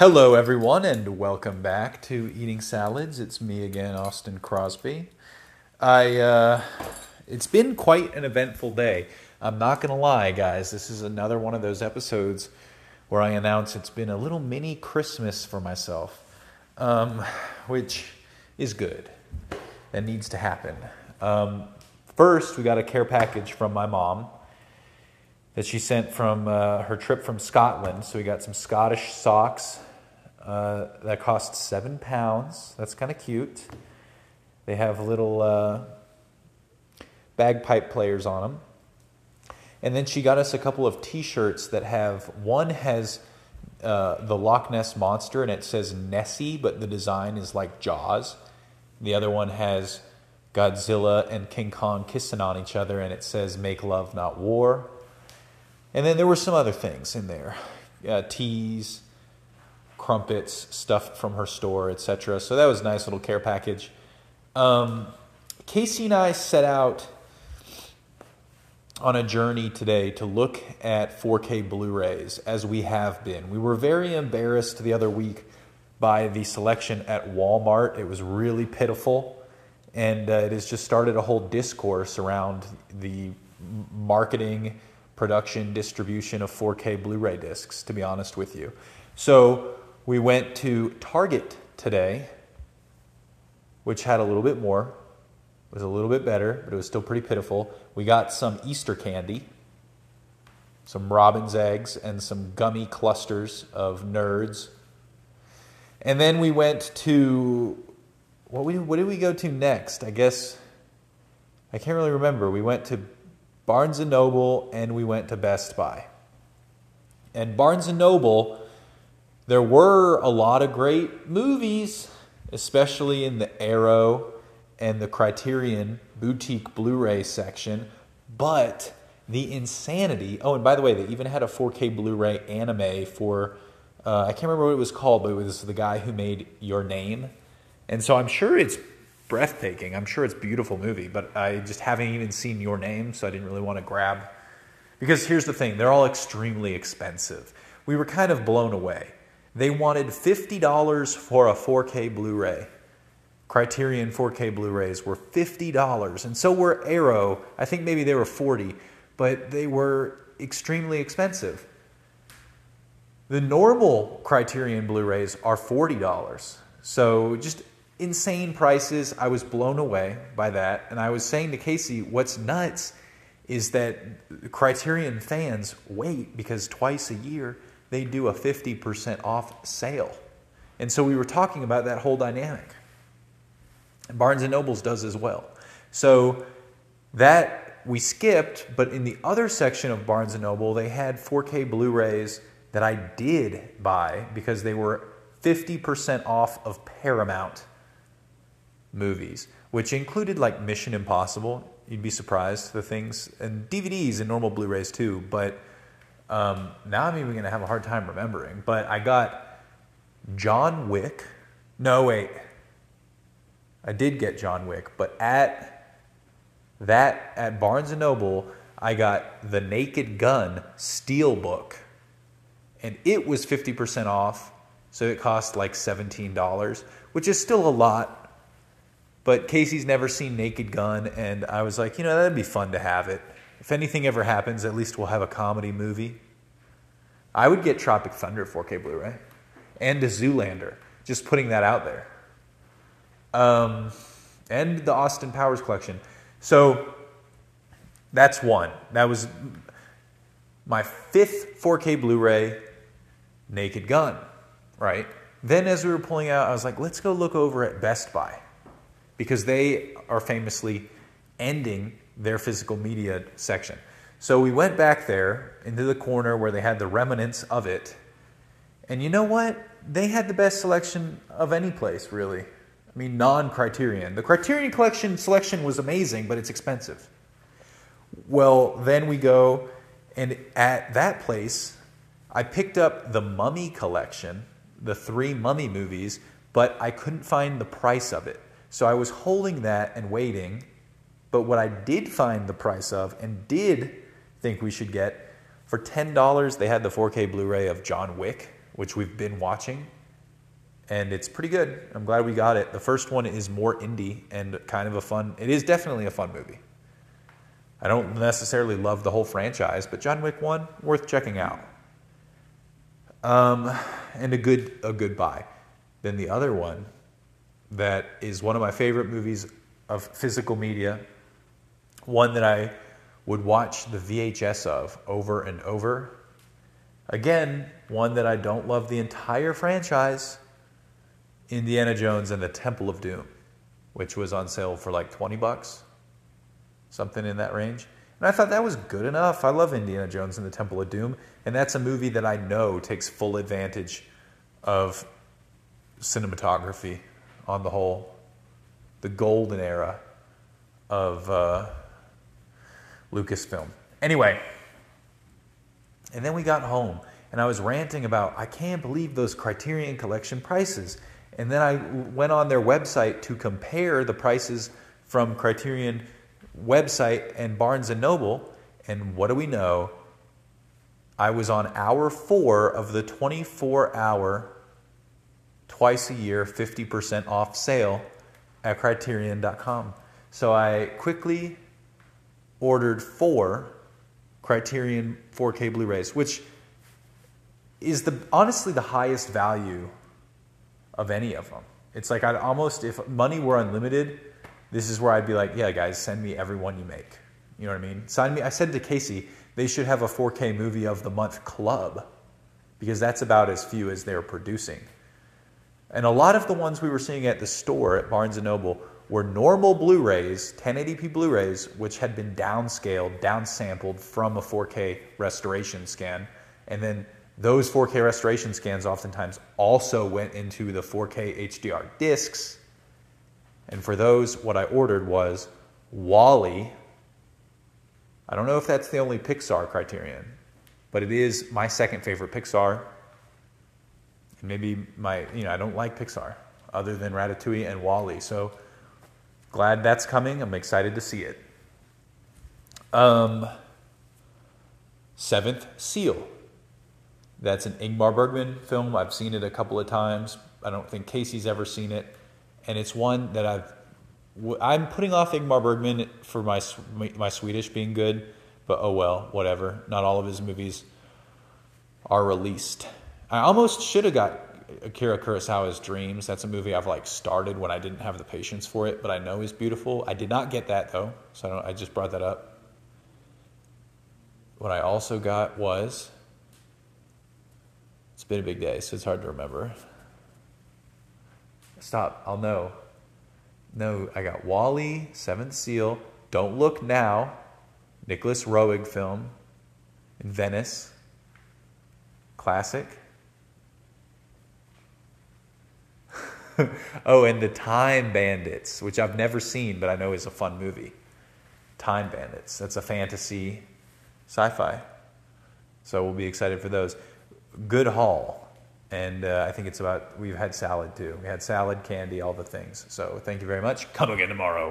Hello, everyone, and welcome back to Eating Salads. It's me again, Austin Crosby. I uh, it's been quite an eventful day. I'm not gonna lie, guys. This is another one of those episodes where I announce it's been a little mini Christmas for myself, um, which is good. and needs to happen. Um, first, we got a care package from my mom that she sent from uh, her trip from Scotland. So we got some Scottish socks uh, that costs seven pounds. That's kind of cute. They have little uh, bagpipe players on them. And then she got us a couple of T-shirts that have one has uh, the Loch Ness monster and it says Nessie, but the design is like Jaws. The other one has Godzilla and King Kong kissing on each other and it says Make Love Not War. And then there were some other things in there, uh, teas, crumpets, stuff from her store, etc. So that was a nice little care package. Um, Casey and I set out on a journey today to look at 4K Blu rays as we have been. We were very embarrassed the other week by the selection at Walmart. It was really pitiful, and uh, it has just started a whole discourse around the marketing, production, distribution of 4K Blu ray discs, to be honest with you. So we went to Target today, which had a little bit more was a little bit better, but it was still pretty pitiful. We got some Easter candy, some robin's eggs, and some gummy clusters of nerds. And then we went to what we what did we go to next? I guess I can't really remember. We went to Barnes and Noble and we went to Best Buy. And Barnes and Noble, there were a lot of great movies, especially in the Arrow and the Criterion boutique Blu ray section, but the insanity. Oh, and by the way, they even had a 4K Blu ray anime for, uh, I can't remember what it was called, but it was the guy who made Your Name. And so I'm sure it's breathtaking. I'm sure it's beautiful movie, but I just haven't even seen Your Name, so I didn't really want to grab. Because here's the thing they're all extremely expensive. We were kind of blown away. They wanted $50 for a 4K Blu ray. Criterion 4K Blu-rays were $50 and so were Arrow. I think maybe they were 40, but they were extremely expensive. The normal Criterion Blu-rays are $40. So just insane prices. I was blown away by that and I was saying to Casey, what's nuts is that Criterion fans wait because twice a year they do a 50% off sale. And so we were talking about that whole dynamic. Barnes and Nobles does as well. So that we skipped, but in the other section of Barnes and Noble, they had 4K Blu-rays that I did buy because they were 50% off of Paramount movies, which included like Mission Impossible. You'd be surprised the things and DVDs and normal Blu-rays too. But um, now I'm even going to have a hard time remembering. But I got John Wick. No, wait. I did get John Wick, but at that at Barnes and Noble, I got the Naked Gun Steelbook, and it was 50% off, so it cost like $17, which is still a lot. But Casey's never seen Naked Gun, and I was like, you know, that'd be fun to have it. If anything ever happens, at least we'll have a comedy movie. I would get Tropic Thunder 4K Blu ray and a Zoolander, just putting that out there um, and the Austin Powers collection. So that's one. That was my fifth 4K Blu ray Naked Gun, right? Then, as we were pulling out, I was like, let's go look over at Best Buy because they are famously ending their physical media section. So we went back there into the corner where they had the remnants of it. And you know what? They had the best selection of any place, really. I mean, non Criterion. The Criterion collection selection was amazing, but it's expensive. Well, then we go, and at that place, I picked up the Mummy collection, the three Mummy movies, but I couldn't find the price of it. So I was holding that and waiting. But what I did find the price of and did think we should get for $10, they had the 4K Blu ray of John Wick which we've been watching, and it's pretty good. I'm glad we got it. The first one is more indie and kind of a fun. It is definitely a fun movie. I don't necessarily love the whole franchise, but John Wick one worth checking out. Um, and a good a good buy. Then the other one that is one of my favorite movies of physical media, one that I would watch the VHS of over and over. Again, one that I don't love the entire franchise Indiana Jones and the Temple of Doom, which was on sale for like 20 bucks, something in that range. And I thought that was good enough. I love Indiana Jones and the Temple of Doom, and that's a movie that I know takes full advantage of cinematography on the whole, the golden era of uh, Lucasfilm. Anyway, and then we got home, and I was ranting about I can't believe those Criterion Collection prices. And then I went on their website to compare the prices from Criterion website and Barnes and Noble. And what do we know? I was on hour four of the 24 hour, twice a year, 50% off sale at criterion.com. So I quickly ordered four Criterion 4K Blu rays, which is the honestly the highest value of any of them. It's like I'd almost, if money were unlimited, this is where I'd be like, yeah, guys, send me every one you make. You know what I mean? Sign me. I said to Casey, they should have a 4K movie of the month club because that's about as few as they're producing. And a lot of the ones we were seeing at the store at Barnes and Noble were normal Blu-rays, 1080p Blu-rays, which had been downscaled, downsampled from a 4K restoration scan, and then those 4K restoration scans oftentimes also went into the 4K HDR discs. And for those, what I ordered was WALL-E. I don't know if that's the only Pixar criterion, but it is my second favorite Pixar. Maybe my, you know, I don't like Pixar other than Ratatouille and WALL-E. So glad that's coming. I'm excited to see it. Um, Seventh Seal. That's an Ingmar Bergman film. I've seen it a couple of times. I don't think Casey's ever seen it, and it's one that I've. I'm putting off Ingmar Bergman for my my Swedish being good, but oh well, whatever. Not all of his movies are released. I almost should have got Akira Kurosawa's Dreams. That's a movie I've like started when I didn't have the patience for it, but I know is beautiful. I did not get that though, so I, I just brought that up. What I also got was it's been a big day, so it's hard to remember. Stop. I'll know. No, I got WALL-E, Seventh Seal, Don't Look Now, Nicolas Roeg film in Venice, classic. oh, and The Time Bandits, which I've never seen, but I know is a fun movie. Time Bandits. That's a fantasy sci fi. So we'll be excited for those good haul. And uh, I think it's about, we've had salad too. We had salad, candy, all the things. So thank you very much. Come again tomorrow.